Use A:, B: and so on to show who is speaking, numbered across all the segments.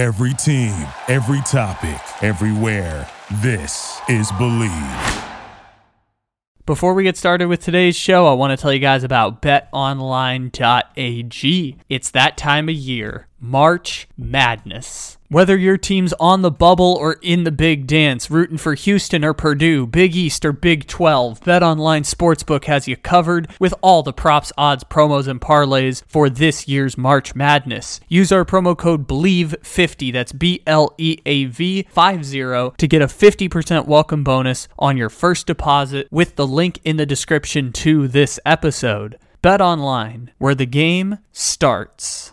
A: Every team, every topic, everywhere. This is Bleav.
B: Before we get started with today's show, I want to tell you guys about betonline.ag. It's that time of year, March Madness. Whether your team's on the bubble or in the big dance, rooting for Houston or Purdue, Big East or Big 12, Bet BetOnline Sportsbook has you covered with all the props, odds, promos, and parlays for this year's March Madness. Use our promo code BELIEVE50, that's B L E A V 50, to get a 50% welcome bonus on your first deposit with the link in the description to this episode. BetOnline, where the game starts.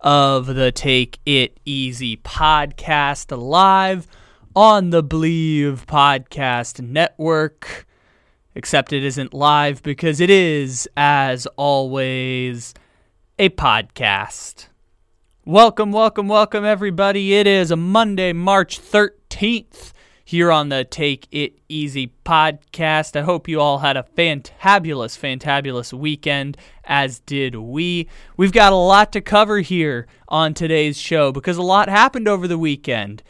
B: of the Take It Easy podcast live on the Bleav Podcast Network. Except it isn't live because it is, as always, a podcast. Welcome, welcome, welcome, everybody. It is a Monday, March 13th here on the Take It Easy podcast. I hope you all had a fantabulous, fantabulous weekend, as did we. We've got a lot to cover here on today's show because a lot happened over the weekend.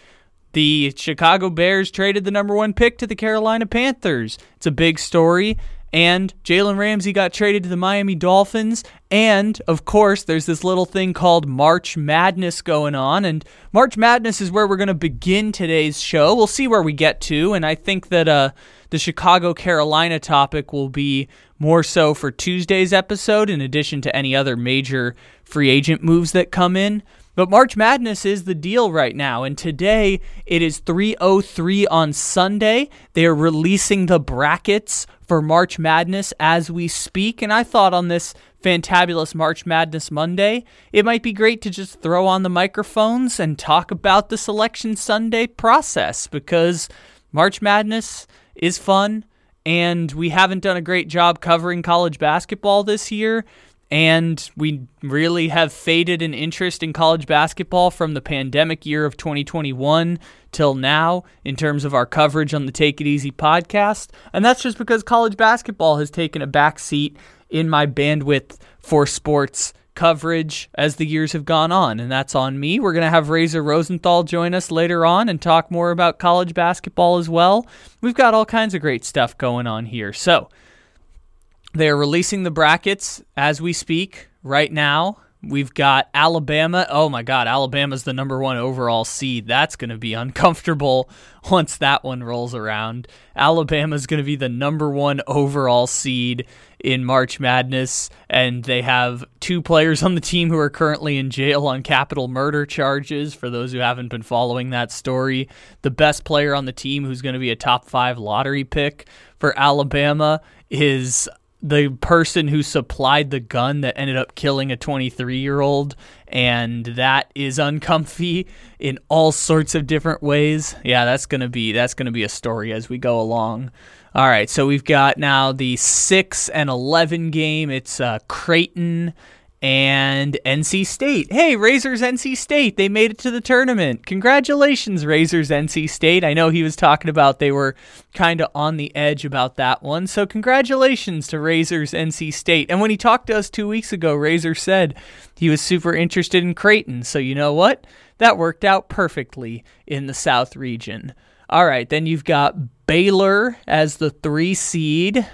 B: The Chicago Bears traded the number one pick to the Carolina Panthers. It's a big story. And Jalen Ramsey got traded to the Miami Dolphins. And of course, there's this little thing called March Madness going on. And March Madness is where we're going to begin today's show. We'll see where we get to. And I think that uh, the Chicago Carolina topic will be more so for Tuesday's episode, in addition to any other major free agent moves that come in. But March Madness is the deal right now, and today it is 3:03 on Sunday. They are releasing the brackets for March Madness as we speak, and I thought on this fantabulous March Madness Monday, it might be great to just throw on the microphones and talk about the selection Sunday process because March Madness is fun and we haven't done a great job covering college basketball this year and we really have faded in interest in college basketball from the pandemic year of 2021 till now in terms of our coverage on the Take It Easy podcast. And that's just because college basketball has taken a back seat in my bandwidth for sports coverage as the years have gone on, and that's on me. We're going to have Razor Rosenthal join us later on and talk more about college basketball as well. We've got all kinds of great stuff going on here. So, they are releasing the brackets as we speak right now. We've got Alabama. Oh my God, Alabama's the number one overall seed. That's going to be uncomfortable once that one rolls around. Alabama's going to be the number one overall seed in March Madness, and they have two players on the team who are currently in jail on capital murder charges. For those who haven't been following that story, the best player on the team who's going to be a top five lottery pick for Alabama is the person who supplied the gun that ended up killing a 23 year old, and that is uncomfy in all sorts of different ways. Yeah, that's gonna be that's gonna be a story as we go along. All right, so we've got now the six and eleven game. It's uh, Creighton and NC State. Hey, Razors NC State, they made it to the tournament. Congratulations, Razors NC State. I know he was talking about they were kind of on the edge about that one. So, congratulations to Razors NC State. And when he talked to us two weeks ago, Razor said he was super interested in Creighton. So, you know what? That worked out perfectly in the South region. All right, then you've got Baylor as the three seed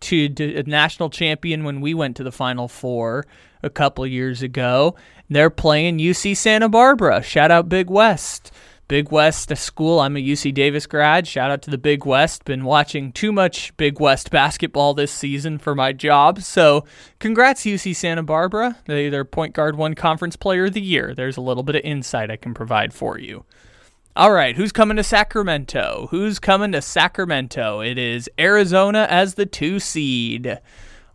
B: to, to a national champion when we went to the Final Four a couple years ago. They're playing UC Santa Barbara. Shout out Big West. Big West a school. I'm a UC Davis grad. Shout out to the Big West. Been watching too much Big West basketball this season for my job. So, congrats, UC Santa Barbara. They, they're point guard one conference player of the year. There's a little bit of insight I can provide for you. All right, who's coming to Sacramento? Who's coming to Sacramento? It is Arizona as the two seed.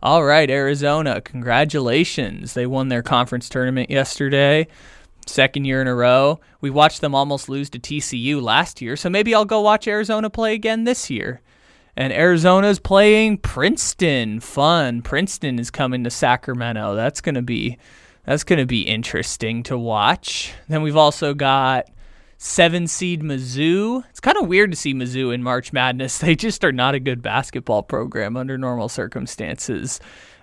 B: All right, Arizona, congratulations. They won their conference tournament yesterday, second year in a row. We watched them almost lose to TCU last year, so maybe I'll go watch Arizona play again this year. And Arizona's playing Princeton. Fun. Princeton is coming to Sacramento. That's going to be that's going to be interesting to watch. Then we've also got seven seed Mizzou. It's kind of weird to see Mizzou in March Madness. They just are not a good basketball program under normal circumstances.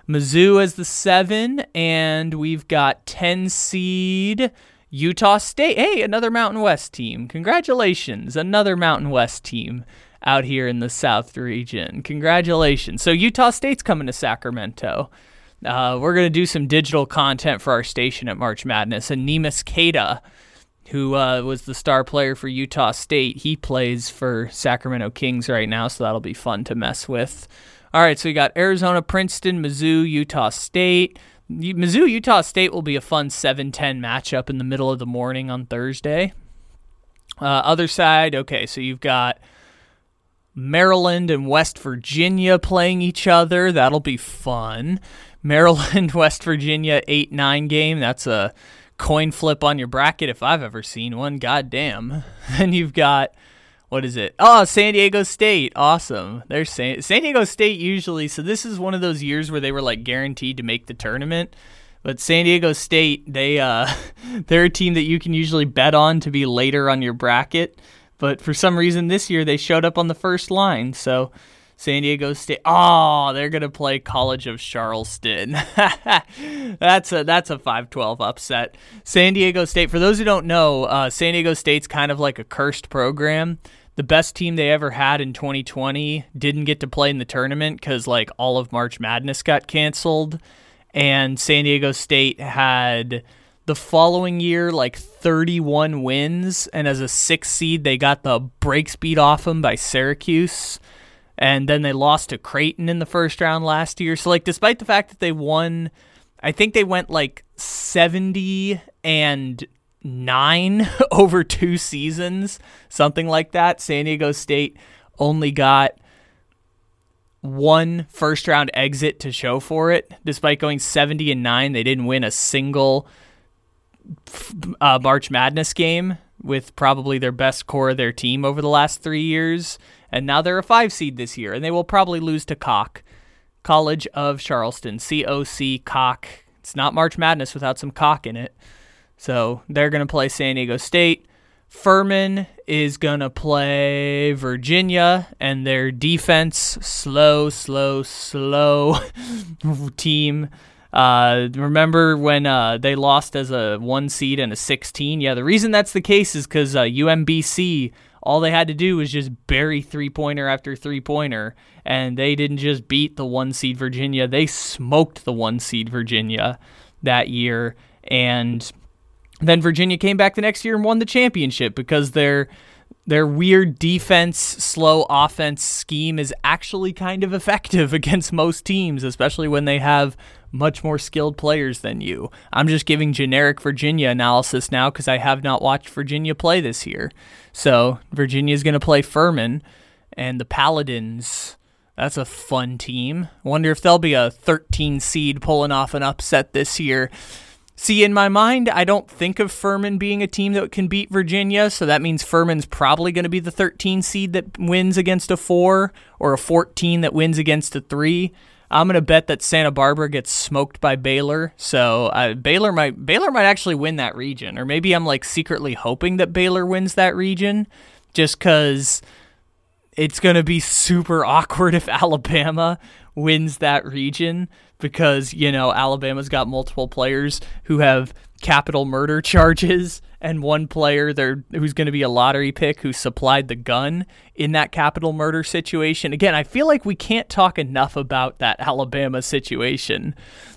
B: Mizzou as the seven, and we've got 10 seed Utah State. Hey, another Mountain West team. Congratulations, another Mountain West team out here in the South region. Congratulations. So Utah State's coming to Sacramento. Uh, we're going to do some digital content for our station at March Madness, and Neemias Queta who uh, was the star player for Utah State. He plays for Sacramento Kings right now, so that'll be fun to mess with. All right, so we got Arizona, Princeton, Mizzou, Utah State. Mizzou, Utah State will be a fun 7 10 matchup in the middle of the morning on Thursday. Uh, other side, okay, so you've got Maryland and West Virginia playing each other. That'll be fun. Maryland, West Virginia 8 9 game. That's a coin flip on your bracket if I've ever seen one. God damn. Then you've got what is it? Oh, San Diego State. Awesome. There's San, San Diego State usually. So this is one of those years where they were like guaranteed to make the tournament. But San Diego State, they uh they're a team that you can usually bet on to be later on your bracket. But for some reason this year they showed up on the first line. So San Diego State. Oh, they're gonna play College of Charleston. that's a that's a 5-12 upset. San Diego State. For those who don't know, uh, San Diego State's kind of like a cursed program. The best team they ever had in 2020 didn't get to play in the tournament because like all of March Madness got canceled, and San Diego State had the following year like 31 wins, and as a sixth seed, they got the break speed off them by Syracuse and then they lost to Creighton in the first round last year. So like despite the fact that they won I think they went like 70 and 9 over two seasons, something like that. San Diego State only got one first round exit to show for it. Despite going 70 and 9, they didn't win a single uh, March Madness game with probably their best core of their team over the last three years and now they're a five seed this year, and they will probably lose to Cock, College of Charleston, C O C Cock. It's not March Madness without some cock in it. So they're going to play San Diego State. Furman is going to play Virginia, and their defense, slow, slow, slow team. Uh, remember when uh, they lost as a one seed and a 16? Yeah, the reason that's the case is because uh, UMBC all they had to do was just bury three pointer after three pointer, and they didn't just beat the one seed Virginia, they smoked the one seed Virginia that year. And then Virginia came back the next year and won the championship because their their weird defense, slow offense scheme is actually kind of effective against most teams, especially when they have much more skilled players than you. I'm just giving generic Virginia analysis now because I have not watched Virginia play this year. So Virginia is going to play Furman and the Paladins. That's a fun team. Wonder if they'll be a 13 seed pulling off an upset this year. See, in my mind, I don't think of Furman being a team that can beat Virginia, so that means Furman's probably going to be the 13 seed that wins against a 4 or a 14 that wins against a 3. I'm gonna bet that Santa Barbara gets smoked by Baylor. So uh, Baylor might Baylor might actually win that region, or maybe I'm like secretly hoping that Baylor wins that region, just because it's gonna be super awkward if Alabama wins that region because you know Alabama's got multiple players who have capital murder charges and one player there who's going to be a lottery pick who supplied the gun in that capital murder situation. Again, I feel like we can't talk enough about that Alabama situation.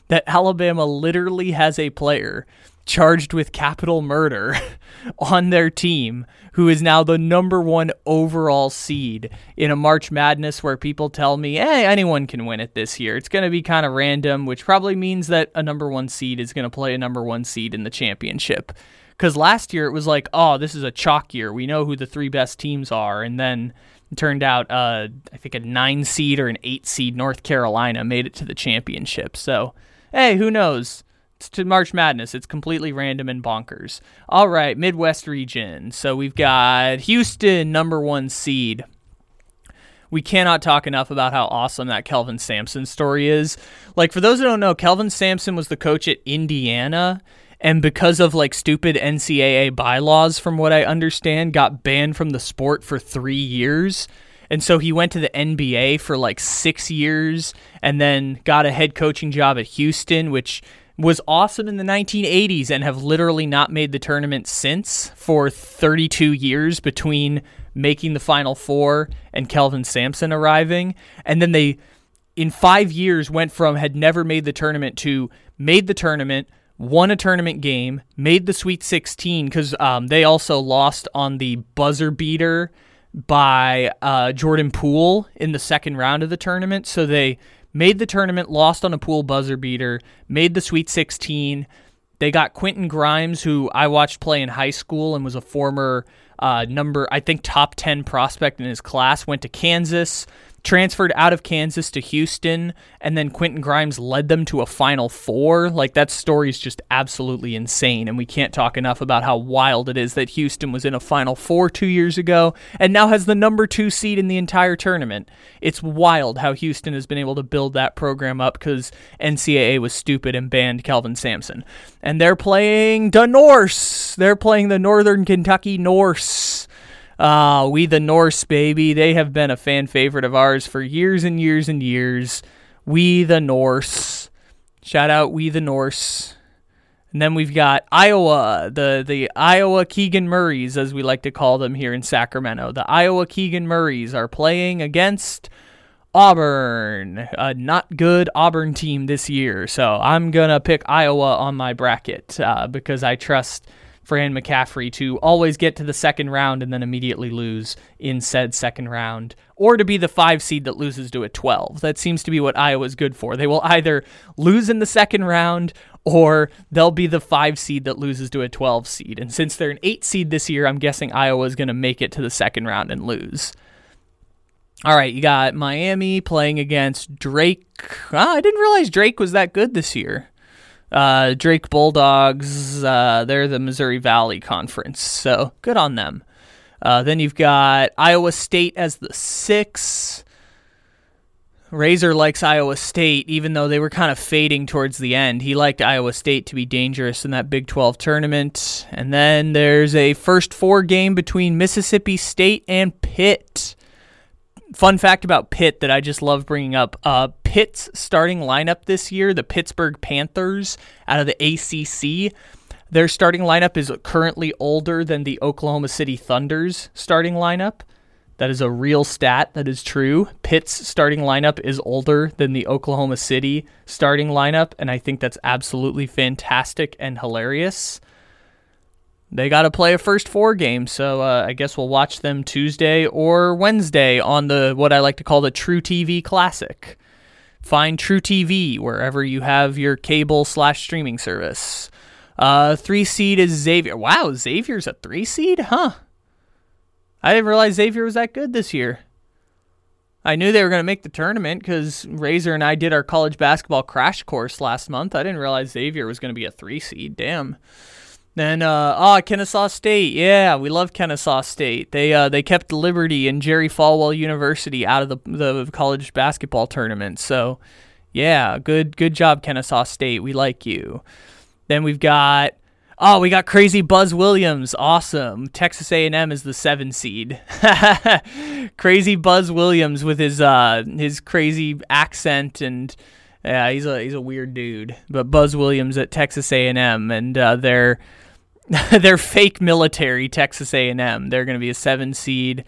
B: That Alabama literally has a player charged with capital murder on their team who is now the number one overall seed in a March Madness where people tell me, hey, anyone can win it this year. It's going to be kind of random, which probably means that a number one seed is going to play a number one seed in the championship. Because last year it was like, oh, this is a chalk year. We know who the three best teams are. And then turned out, uh, I think a nine seed or an eight seed North Carolina made it to the championship. So, hey, who knows? To March Madness. It's completely random and bonkers. All right, Midwest region. So we've got Houston, number one seed we cannot talk enough about how awesome that Kelvin Sampson story is. Like, for those who don't know, Kelvin Sampson was the coach at Indiana, and because of like stupid NCAA bylaws, from what I understand, got banned from the sport for three years. And so he went to the NBA for like six years and then got a head coaching job at Houston, which was awesome in the 1980s and have literally not made the tournament since for 32 years between making the final four and Kelvin Sampson arriving. And then they, in five years, went from had never made the tournament to made the tournament, won a tournament game, made the Sweet 16 because um, they also lost on the buzzer beater by uh, Jordan Poole in the second round of the tournament. So they made the tournament, lost on a Poole buzzer beater, made the Sweet 16. They got Quentin Grimes, who I watched play in high school and was a former uh, number, I think, top 10 prospect in his class, went to Kansas, transferred out of Kansas to Houston, and then Quentin Grimes led them to a Final Four. Like, that story is just absolutely insane. And we can't talk enough about how wild it is that Houston was in a Final Four two years ago and now has the number two seed in the entire tournament. It's wild how Houston has been able to build that program up because NCAA was stupid and banned Kelvin Sampson. And they're playing the Norse. They're playing the Northern Kentucky Norse. Ah, we the Norse, baby. They have been a fan favorite of ours for years and years and years. We the Norse. Shout out We the Norse. And then we've got Iowa, the the Iowa Keegan Murrays, as we like to call them here in Sacramento. The Iowa Keegan Murrays are playing against Auburn, a not good Auburn team this year. So I'm gonna pick Iowa on my bracket uh, because I trust Fran McCaffery to always get to the second round and then immediately lose in said second round, or to be the five seed that loses to a 12. That seems to be what Iowa's good for. They will either lose in the second round or they'll be the five seed that loses to a 12 seed. And since they're an eight seed this year, I'm guessing Iowa's going to make it to the second round and lose. All right, you got Miami playing against Drake. Oh, I didn't realize Drake was that good this year. Uh, Drake Bulldogs, uh, they're the Missouri Valley Conference, so good on them. Uh, then you've got Iowa State as the six. Razor likes Iowa State, even though they were kind of fading towards the end. He liked Iowa State to be dangerous in that Big 12 tournament. And then there's a first four game between Mississippi State and Pitt fun fact about Pitt that I just love bringing up. Uh, Pitt's starting lineup this year, the Pittsburgh Panthers out of the ACC, their starting lineup is currently older than the Oklahoma City Thunder's starting lineup. That is a real stat. That is true. Pitt's starting lineup is older than the Oklahoma City starting lineup, and I think that's absolutely fantastic and hilarious they got to play a first four game. So uh, I guess we'll watch them Tuesday or Wednesday on the what I like to call the truTV Classic. Find truTV wherever you have your cable slash streaming service. Uh, three seed is Xavier. Wow, Xavier's a three seed, huh? I didn't realize Xavier was that good this year. I knew they were going to make the tournament because Razor and I did our college basketball crash course last month. I didn't realize Xavier was going to be a three seed. Damn. Then uh oh Kennesaw State, yeah, we love Kennesaw State. They uh they kept Liberty and Jerry Falwell University out of the the college basketball tournament. So yeah, good good job Kennesaw State. We like you. Then we've got oh we got crazy Buzz Williams, awesome. Texas A&M is the seven seed. crazy Buzz Williams with his uh his crazy accent and yeah he's a he's a weird dude. But Buzz Williams at Texas A&M and uh, they're they're fake military Texas A&M. They're going to be a 7 seed.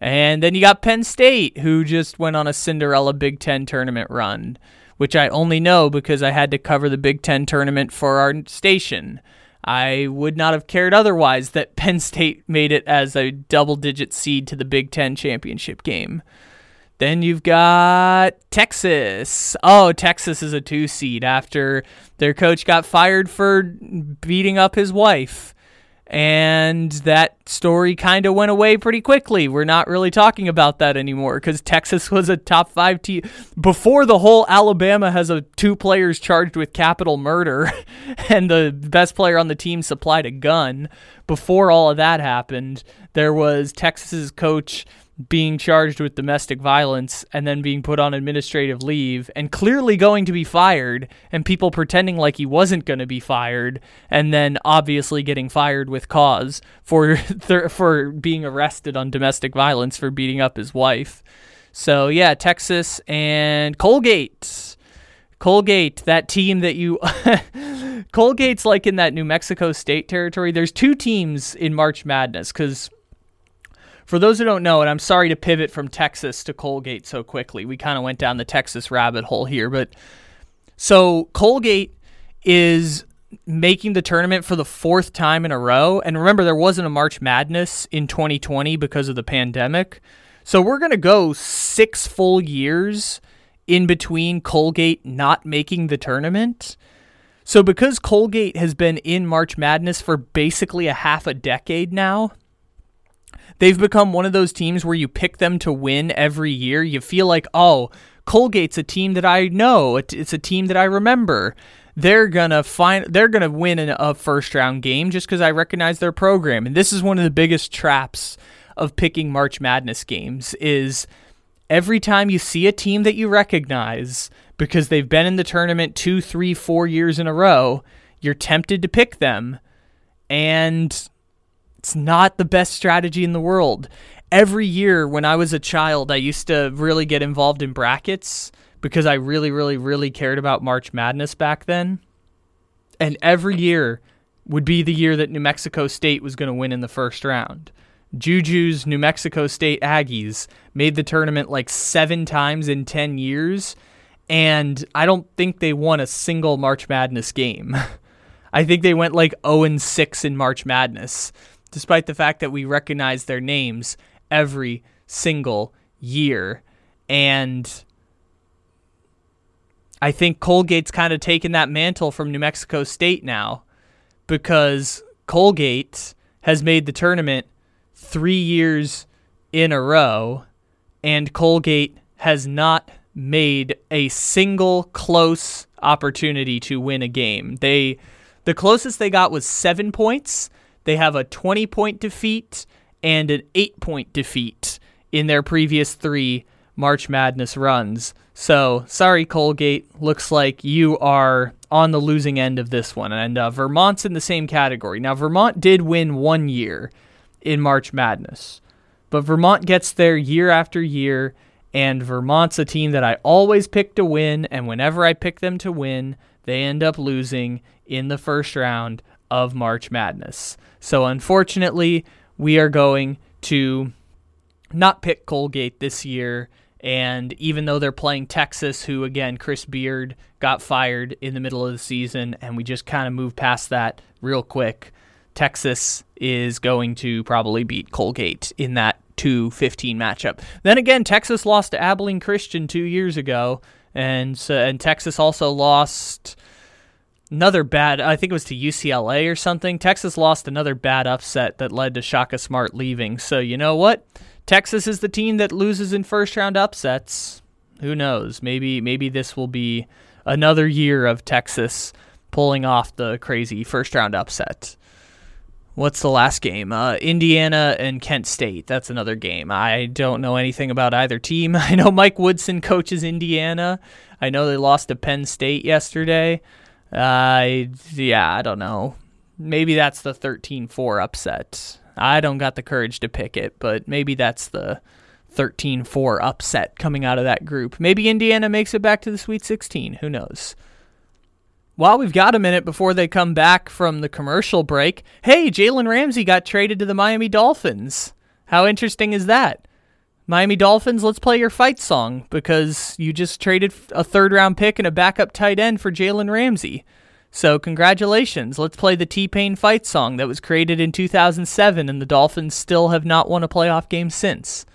B: And then you got Penn State who just went on a Cinderella Big 10 tournament run, which I only know because I had to cover the Big 10 tournament for our station. I would not have cared otherwise that Penn State made it as a double digit seed to the Big 10 championship game. Then you've got Texas. Oh, Texas is a two seed after their coach got fired for beating up his wife. And that story kind of went away pretty quickly. We're not really talking about that anymore because Texas was a top five team. Before the whole Alabama has a two players charged with capital murder and the best player on the team supplied a gun. Before all of that happened, there was Texas's coach being charged with domestic violence and then being put on administrative leave and clearly going to be fired and people pretending like he wasn't going to be fired and then obviously getting fired with cause for th- for being arrested on domestic violence for beating up his wife. So yeah, Texas and Colgate. Colgate, that team that you Colgate's like in that New Mexico state territory. There's two teams in March Madness cuz for those who don't know, and I'm sorry to pivot from Texas to Colgate so quickly. We kind of went down the Texas rabbit hole here, but so Colgate is making the tournament for the fourth time in a row. And remember, there wasn't a March Madness in 2020 because of the pandemic. So we're going to go six full years in between Colgate not making the tournament. So because Colgate has been in March Madness for basically a half a decade now, they've become one of those teams where you pick them to win every year. You feel like, oh, Colgate's a team that I know. It's a team that I remember. They're gonna find. They're gonna win a first round game just because I recognize their program. And this is one of the biggest traps of picking March Madness games. Is every time you see a team that you recognize because they've been in the tournament two, three, four years in a row, you're tempted to pick them, and it's not the best strategy in the world. Every year when I was a child, I used to really get involved in brackets because I really, really, really cared about March Madness back then. And every year would be the year that New Mexico State was going to win in the first round. Juju's New Mexico State Aggies made the tournament like seven times in 10 years, and I don't think they won a single March Madness game. I think they went like 0 6 in March Madness despite the fact that we recognize their names every single year. And I think Colgate's kind of taken that mantle from New Mexico State now because Colgate has made the tournament three years in a row, and Colgate has not made a single close opportunity to win a game. They the closest they got was seven points, they have a 20 point defeat and an 8 point defeat in their previous three March Madness runs. So, sorry, Colgate. Looks like you are on the losing end of this one. And uh, Vermont's in the same category. Now, Vermont did win one year in March Madness, but Vermont gets there year after year. And Vermont's a team that I always pick to win. And whenever I pick them to win, they end up losing in the first round of March Madness. So unfortunately, we are going to not pick Colgate this year. And even though they're playing Texas, who again, Chris Beard got fired in the middle of the season, and we just kind of moved past that real quick, Texas is going to probably beat Colgate in that 2 15 matchup. Then again, Texas lost to Abilene Christian two years ago, and, so, and Texas also lost another bad I think it was to UCLA or something. Texas lost another bad upset that led to Shaka Smart leaving. So you know what? Texas is the team that loses in first round upsets. Who knows? Maybe maybe this will be another year of Texas pulling off the crazy first round upset. What's the last game? Uh, Indiana and Kent State. That's another game. I don't know anything about either team. I know Mike Woodson coaches Indiana. I know they lost to Penn State yesterday. Uh, yeah, I don't know. Maybe that's the 13-4 upset. I don't got the courage to pick it, but maybe that's the 13-4 upset coming out of that group. Maybe Indiana makes it back to the Sweet 16. Who knows? While we've got a minute before they come back from the commercial break, hey, Jalen Ramsey got traded to the Miami Dolphins. How interesting is that? Miami Dolphins, let's play your fight song because you just traded a third round pick and a backup tight end for Jalen Ramsey. So, congratulations. Let's play the T Pain fight song that was created in 2007, and the Dolphins still have not won a playoff game since.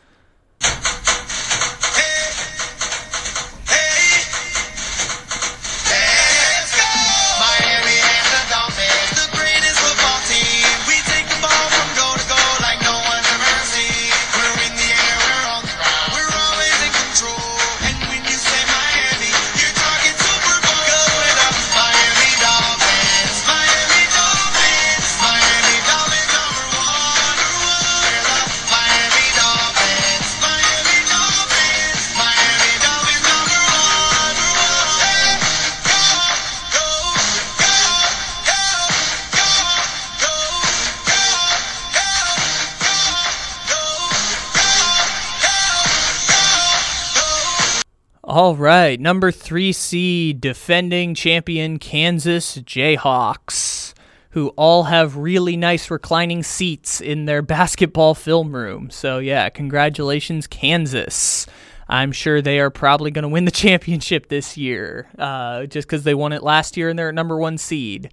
B: All right, number three seed, defending champion Kansas Jayhawks, who all have really nice reclining seats in their basketball film room. So, yeah, congratulations, Kansas. I'm sure they are probably going to win the championship this year, uh, just because they won it last year and they're at number one seed.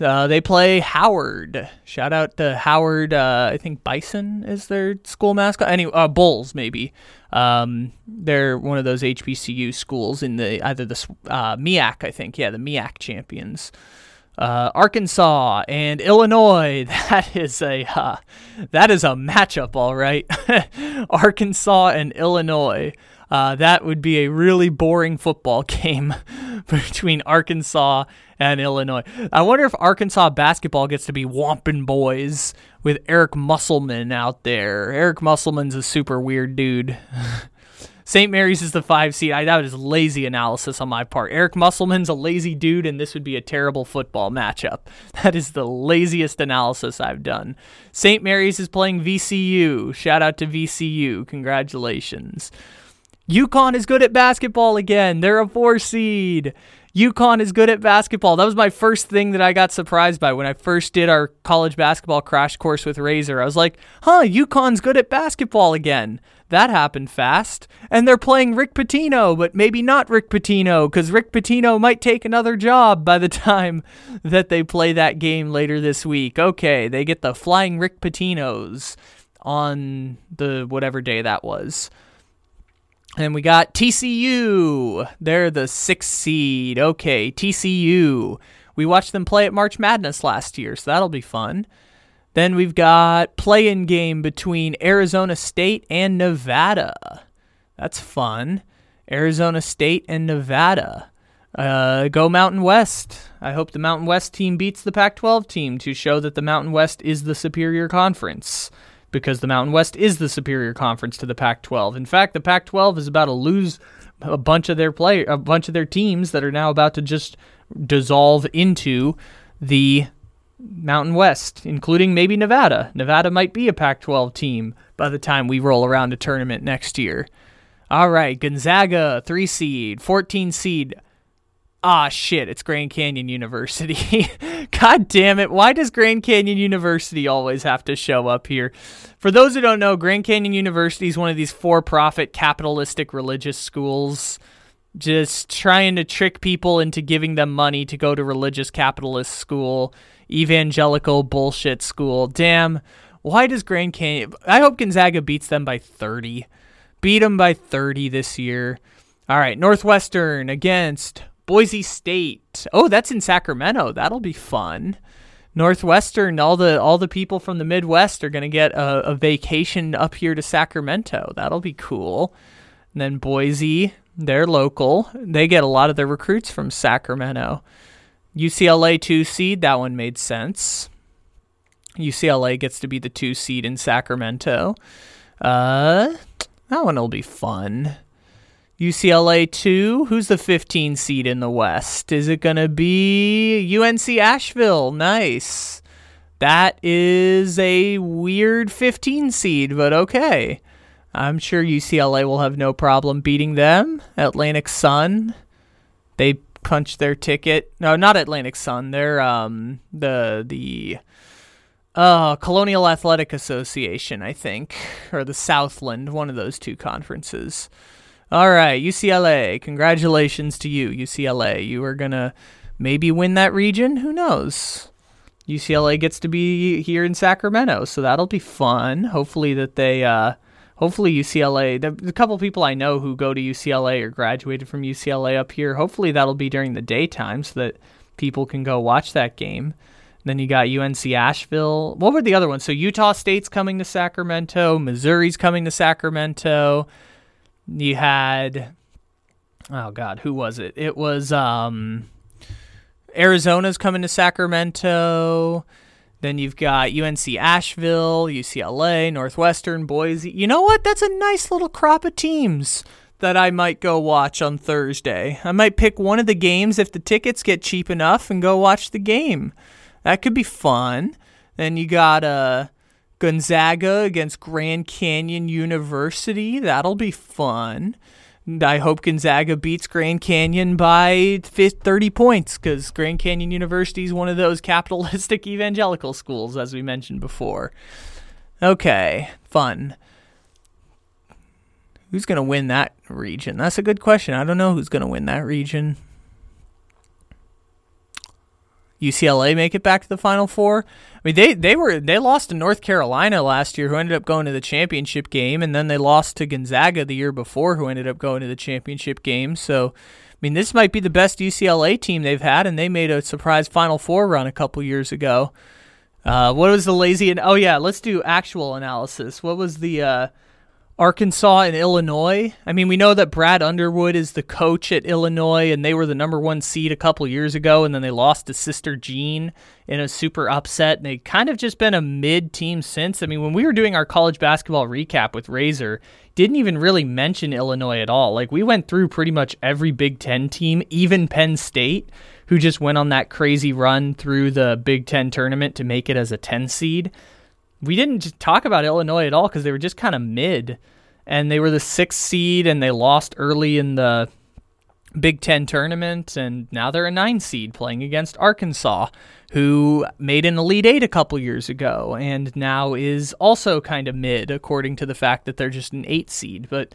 B: Uh, they play Howard. Shout out to Howard. Uh, I think Bison is their school mascot. Anyway, uh, Bulls maybe. Um, they're one of those HBCU schools in the either the uh, I think. Yeah, the MEAC champions. Uh, Arkansas and Illinois. That is a uh, that is a matchup, all right. Arkansas and Illinois. Uh, that would be a really boring football game between Arkansas and Illinois. I wonder if Arkansas basketball gets to be Wampin Boys with Eric Musselman out there. Eric Musselman's a super weird dude. St. Mary's is the five seed. I lazy analysis on my part. Eric Musselman's a lazy dude, and this would be a terrible football matchup. That is the laziest analysis I've done. St. Mary's is playing VCU. Shout out to VCU. Congratulations. UConn is good at basketball again. They're a four seed. UConn is good at basketball. That was my first thing that I got surprised by when I first did our college basketball crash course with Razor. I was like, huh, UConn's good at basketball again. That happened fast. And they're playing Rick Pitino, but maybe not Rick Pitino, because Rick Pitino might take another job by the time that they play that game later this week. Okay, they get the Flying Rick Pitinos on the whatever day that was. And we got TCU. They're the sixth seed. Okay, TCU. We watched them play at March Madness last year, so that'll be fun. Then we've got play-in game between Arizona State and Nevada. That's fun. Arizona State and Nevada. Uh, go Mountain West. I hope the Mountain West team beats the Pac 12 team to show that the Mountain West is the superior conference because the Mountain West is the superior conference to the Pac-12. In fact, the Pac-12 is about to lose a bunch of their play a bunch of their teams that are now about to just dissolve into the Mountain West, including maybe Nevada. Nevada might be a Pac-12 team by the time we roll around a tournament next year. All right, Gonzaga, 3 seed, 14 seed ah shit, it's Grand Canyon University. God damn it. Why does Grand Canyon University always have to show up here? For those who don't know, Grand Canyon University is one of these for profit capitalistic religious schools. Just trying to trick people into giving them money to go to religious capitalist school, evangelical bullshit school. Damn. Why does Grand Canyon. I hope Gonzaga beats them by 30. Beat them by 30 this year. All right, Northwestern against Boise State. Oh, that's in Sacramento. That'll be fun. Northwestern, all the all the people from the Midwest are to get a, a, vacation up here to Sacramento. That'll be cool. And then Boise, they're local. They get a lot of their recruits from Sacramento. UCLA two seed, that one made sense. UCLA gets to be the two seed in Sacramento. Uh, that one will be fun. UCLA 2. Who's the 15 seed in the West? Is it going to be UNC Asheville? Nice. That is a weird 15 seed, but okay. I'm sure UCLA will have no problem beating them. Atlantic Sun. They punched their ticket. No, not Atlantic Sun. They're um the the uh Colonial Athletic Association, I think, or the Southland, one of those two conferences. All right, UCLA. Congratulations to you, UCLA. You are going to maybe win that region. Who knows? UCLA gets to be here in Sacramento, so that'll be fun. Hopefully that they uh hopefully UCLA, the, the couple people I know who go to UCLA or graduated from UCLA up here, hopefully that'll be during the daytime so that people can go watch that game. Then you got UNC Asheville. What were the other ones? So Utah State's coming to Sacramento, Missouri's coming to Sacramento. You had oh god, who was it? It was um Arizona's coming to Sacramento. Then you've got UNC Asheville, UCLA, Northwestern, Boise. You know what? That's a nice little crop of teams that I might go watch on Thursday. I might pick one of the games if the tickets get cheap enough and go watch the game. That could be fun. Then you got uh Gonzaga against Grand Canyon University. That'll be fun. I hope Gonzaga beats Grand Canyon by 30 points because Grand Canyon University is one of those capitalistic evangelical schools, as we mentioned before. Okay, fun. Who's going to win that region? That's a good question. I don't know who's going to win that region. UCLA make it back to the Final Four. I mean, they they were they lost to North Carolina last year, who ended up going to the championship game, and then they lost to Gonzaga the year before, who ended up going to the championship game. So, I mean, this might be the best UCLA team they've had, and they made a surprise Final Four run a couple years ago. Uh, what was the lazy? And oh yeah, let's do actual analysis. What was the uh, Arkansas and Illinois. I mean, we know that Brad Underwood is the coach at Illinois, and they were the number one seed a couple years ago, and then they lost to Sister Jean in a super upset. And they kind of just been a mid team since. I mean, when we were doing our college basketball recap with Razor, didn't even really mention Illinois at all. Like, we went through pretty much every Big Ten team, even Penn State, who just went on that crazy run through the Big Ten tournament to make it as a 10 seed we didn't talk about Illinois at all because they were just kind of mid, and they were the sixth seed and they lost early in the Big Ten tournament, and now they're a nine seed playing against Arkansas, who made an Elite Eight a couple years ago and now is also kind of mid, according to the fact that they're just an eight seed. But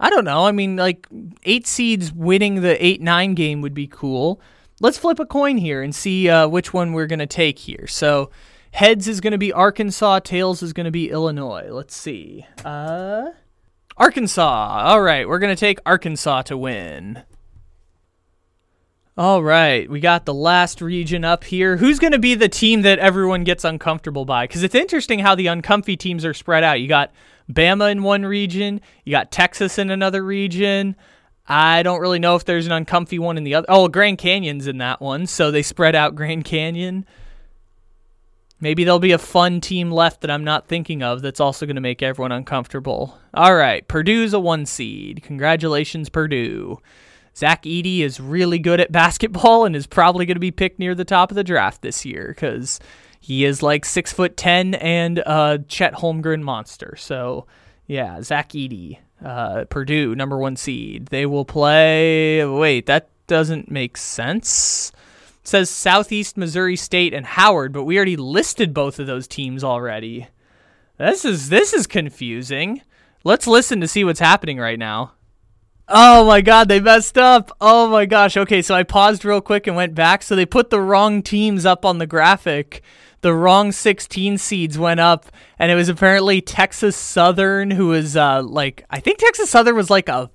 B: I don't know. I mean, like eight seeds winning the eight nine game would be cool. Let's flip a coin here and see uh, which one we're going to take here. So Heads is going to be Arkansas. Tails is going to be Illinois. Let's see. Uh, Arkansas. All right, we're going to take Arkansas to win. All right, we got the last region up here. Who's going to be the team that everyone gets uncomfortable by? Because it's interesting how the uncomfy teams are spread out. You got Bama in one region, you got Texas in another region. I don't really know if there's an uncomfy one in the other. Oh, Grand Canyon's in that one, so they spread out Grand Canyon. Maybe there'll be a fun team left that I'm not thinking of that's also going to make everyone uncomfortable. All right, Purdue's a one seed. Congratulations, Purdue. Zach Edey is really good at basketball and is probably going to be picked near the top of the draft this year because he is like six foot ten and a Chet Holmgren monster. So yeah, Zach Edey, uh, Purdue number one seed. They will play. Wait, that doesn't make sense says Southeast Missouri State and Howard, but we already listed both of those teams already. This is this is confusing. Let's listen to see what's happening right now. Oh my god, they messed up. Oh my gosh. Okay, so I paused real quick and went back. So they put the wrong teams up on the graphic. The wrong 16 seeds went up, and it was apparently Texas Southern, who was uh, like, I think Texas Southern was like a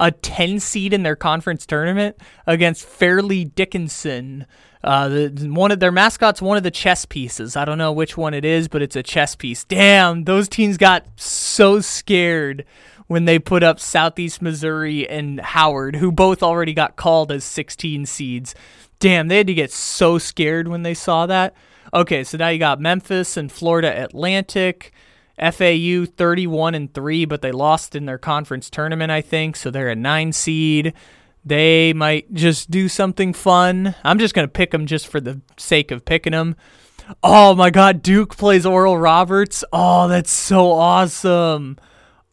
B: a 10 seed in their conference tournament against Fairleigh Dickinson. Uh, the, one of their mascots, one of the chess pieces. I don't know which one it is, but it's a chess piece. Damn, those teams got so scared when they put up Southeast Missouri and Howard, who both already got called as 16 seeds. Damn, they had to get so scared when they saw that. Okay, so now you got Memphis and Florida Atlantic. FAU 31 and 3, but they lost in their conference tournament, I think, so they're a 9 seed. They might just do something fun. I'm just going to pick them just for the sake of picking them. Oh my god, Duke plays Oral Roberts. Oh, that's so awesome.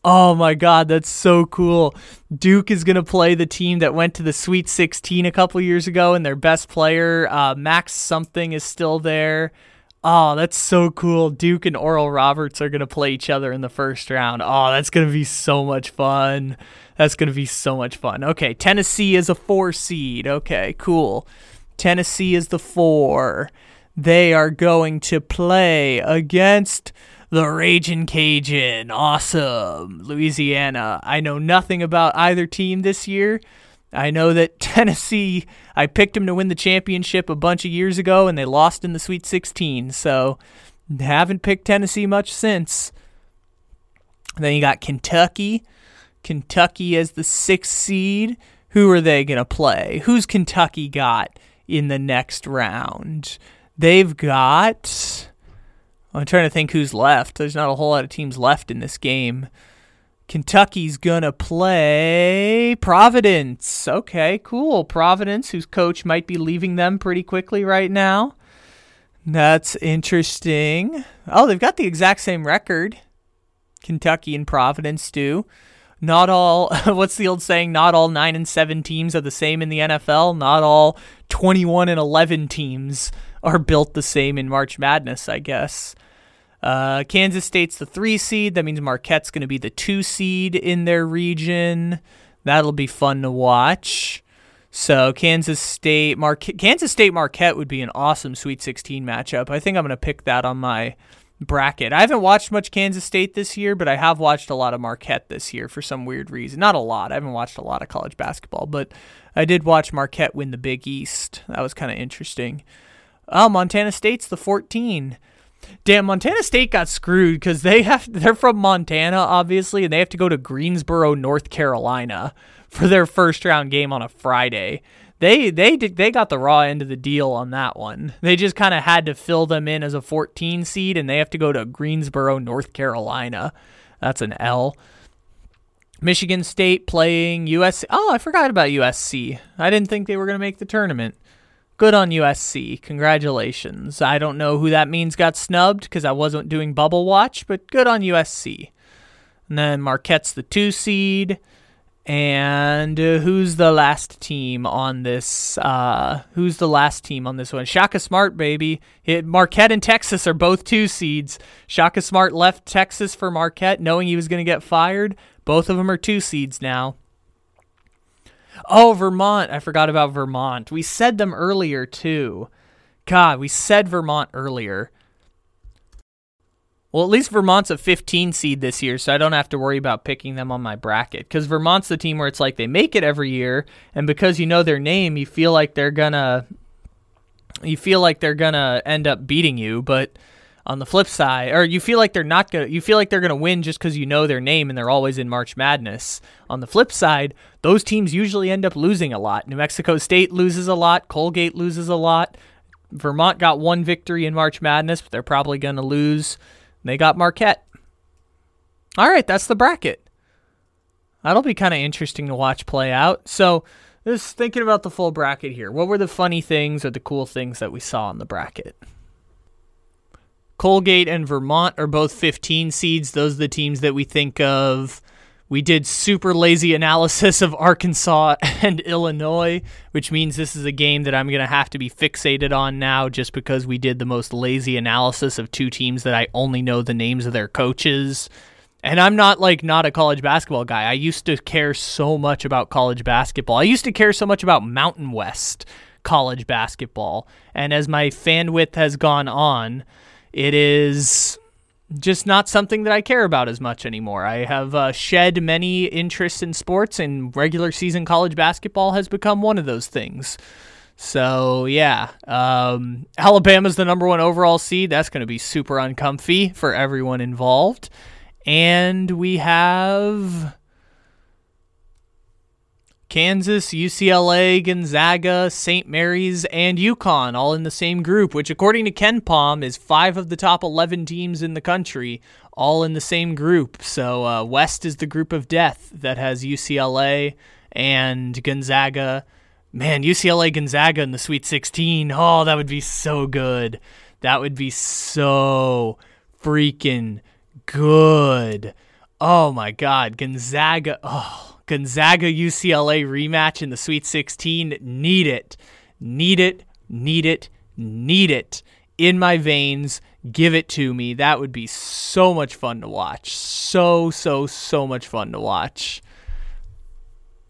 B: Oh my god, that's so cool. Duke is going to play the team that went to the Sweet 16 a couple years ago, and their best player, uh, Max something, is still there. Oh, that's so cool. Duke and Oral Roberts are going to play each other in the first round. Oh, that's going to be so much fun. That's going to be so much fun. Okay, Tennessee is a four seed. Okay, cool. Tennessee is the four. They are going to play against the Raging Cajun. Awesome. Louisiana. I know nothing about either team this year. I know that Tennessee, I picked them to win the championship a bunch of years ago and they lost in the Sweet 16. So haven't picked Tennessee much since. Then you got Kentucky. Kentucky as the sixth seed. Who are they going to play? Who's Kentucky got in the next round? They've got. I'm trying to think who's left. There's not a whole lot of teams left in this game. Kentucky's gonna play Providence. Okay, cool. Providence, whose coach might be leaving them pretty quickly right now. That's interesting. Oh, they've got the exact same record. Kentucky and Providence do. not all what's the old saying not all 9 and 7 teams are the same in the NFL not all 21 and 11 teams are built the same in March Madness I guess uh, Kansas State's the 3 seed that means Marquette's going to be the 2 seed in their region that'll be fun to watch so Kansas State Mar- Kansas State Marquette would be an awesome Sweet 16 matchup I think I'm going to pick that on my bracket. I haven't watched much Kansas State this year, but I have watched a lot of Marquette this year for some weird reason. Not a lot. I haven't watched a lot of college basketball, but I did watch Marquette win the Big East. That was kind of interesting. Oh, Montana State's the 14. Damn, Montana State got screwed because they have they're from Montana, obviously, and they have to go to Greensboro, North Carolina for their first round game on a Friday they they did, they got the raw end of the deal on that one. They just kind of had to fill them in as a 14 seed, and they have to go to Greensboro, North Carolina. That's an L. Michigan State playing USC. Oh, I forgot about USC. I didn't think they were going to make the tournament. Good on USC. Congratulations. I don't know who that means got snubbed because I wasn't doing bubble watch, but good on USC. And then Marquette's the two seed. And uh, who's the last team on this? Uh, who's the last team on this one? Shaka Smart, baby. It, Marquette and Texas are both two seeds. Shaka Smart left Texas for Marquette, knowing he was going to get fired. Both of them are two seeds now. Oh, Vermont. I forgot about Vermont. We said them earlier, too. God, we said Vermont earlier. Well, at least Vermont's a 15 seed this year, so I don't have to worry about picking them on my bracket. Because Vermont's the team where it's like they make it every year, and because you know their name, you feel like they're gonna, you feel like they're gonna end up beating you. But on the flip side, or you feel like they're not gonna, you feel like they're gonna win just because you know their name and they're always in March Madness. On the flip side, those teams usually end up losing a lot. New Mexico State loses a lot. Colgate loses a lot. Vermont got one victory in March Madness, but they're probably gonna lose they got Marquette. All right, that's the bracket. That'll be kind of interesting to watch play out. So, just thinking about the full bracket here. What were the funny things or the cool things that we saw in the bracket? Colgate and Vermont are both 15 seeds. Those are the teams that we think of we did super lazy analysis of Arkansas and Illinois, which means this is a game that I'm going to have to be fixated on now just because we did the most lazy analysis of two teams that I only know the names of their coaches. And I'm not like not a college basketball guy. I used to care so much about college basketball. I used to care so much about Mountain West college basketball. And as my fan width has gone on, it is just not something that I care about as much anymore. I have uh, shed many interests in sports, and regular season college basketball has become one of those things. So yeah, um, Alabama's the number one overall seed. That's going to be super uncomfy for everyone involved. And we have Kansas, UCLA, Gonzaga, St. Mary's, and UConn all in the same group, which, according to KenPom, is five of the top 11 teams in the country all in the same group. So, uh, West is the group of death that has UCLA and Gonzaga. Man, UCLA Gonzaga in the Sweet 16. Oh, that would be so good. That would be so freaking good. Oh my God. Gonzaga. Oh. Gonzaga UCLA rematch in the Sweet 16. Need it. Need it. Need it. Need it. In my veins. Give it to me. That would be so much fun to watch. So, so, so much fun to watch.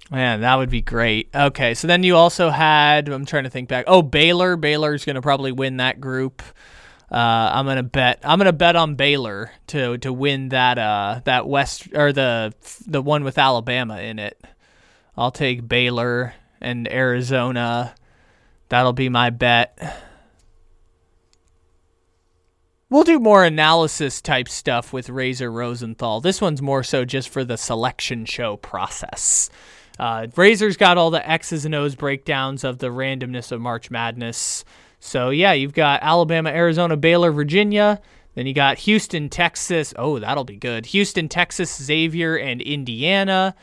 B: Man, that would be great. Okay, so then you also had, I'm trying to think back. Oh, Baylor. Baylor's going to probably win that group. Uh, I'm gonna bet. I'm gonna bet on Baylor to to win that uh that West or the the one with Alabama in it. I'll take Baylor and Arizona. That'll be my bet. We'll do more analysis type stuff with Razor Rosenthal. This one's more so just for the selection show process. Uh, Razor's got all the X's and O's breakdowns of the randomness of March Madness. So yeah, you've got Alabama, Arizona, Baylor, Virginia. Then you got Houston, Texas. Oh, that'll be good. Houston, Texas, Xavier, and Indiana.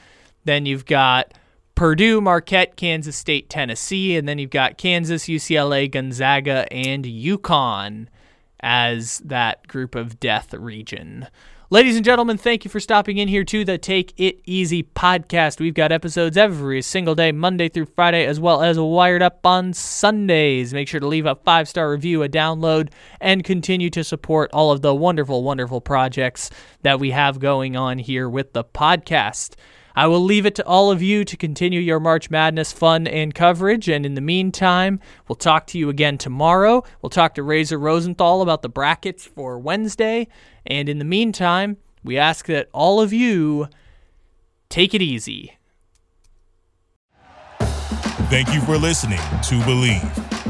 B: Then you've got Purdue, Marquette, Kansas State, Tennessee, and then you've got Kansas, UCLA, Gonzaga, and UConn as that group of death region. Ladies and gentlemen, thank you for stopping in here to the Take It Easy podcast. We've got episodes every single day, Monday through Friday, as well as Wired Up on Sundays. Make sure to leave a five star review, a download, and continue to support all of the wonderful, wonderful projects that we have going on here with the podcast. I will leave it to all of you to continue your March Madness fun and coverage. And in the meantime, we'll talk to you again tomorrow. We'll talk to Razor Rosenthal about the brackets for Wednesday. And in the meantime, we ask that all of you take it easy.
A: Thank you for listening to Bleav.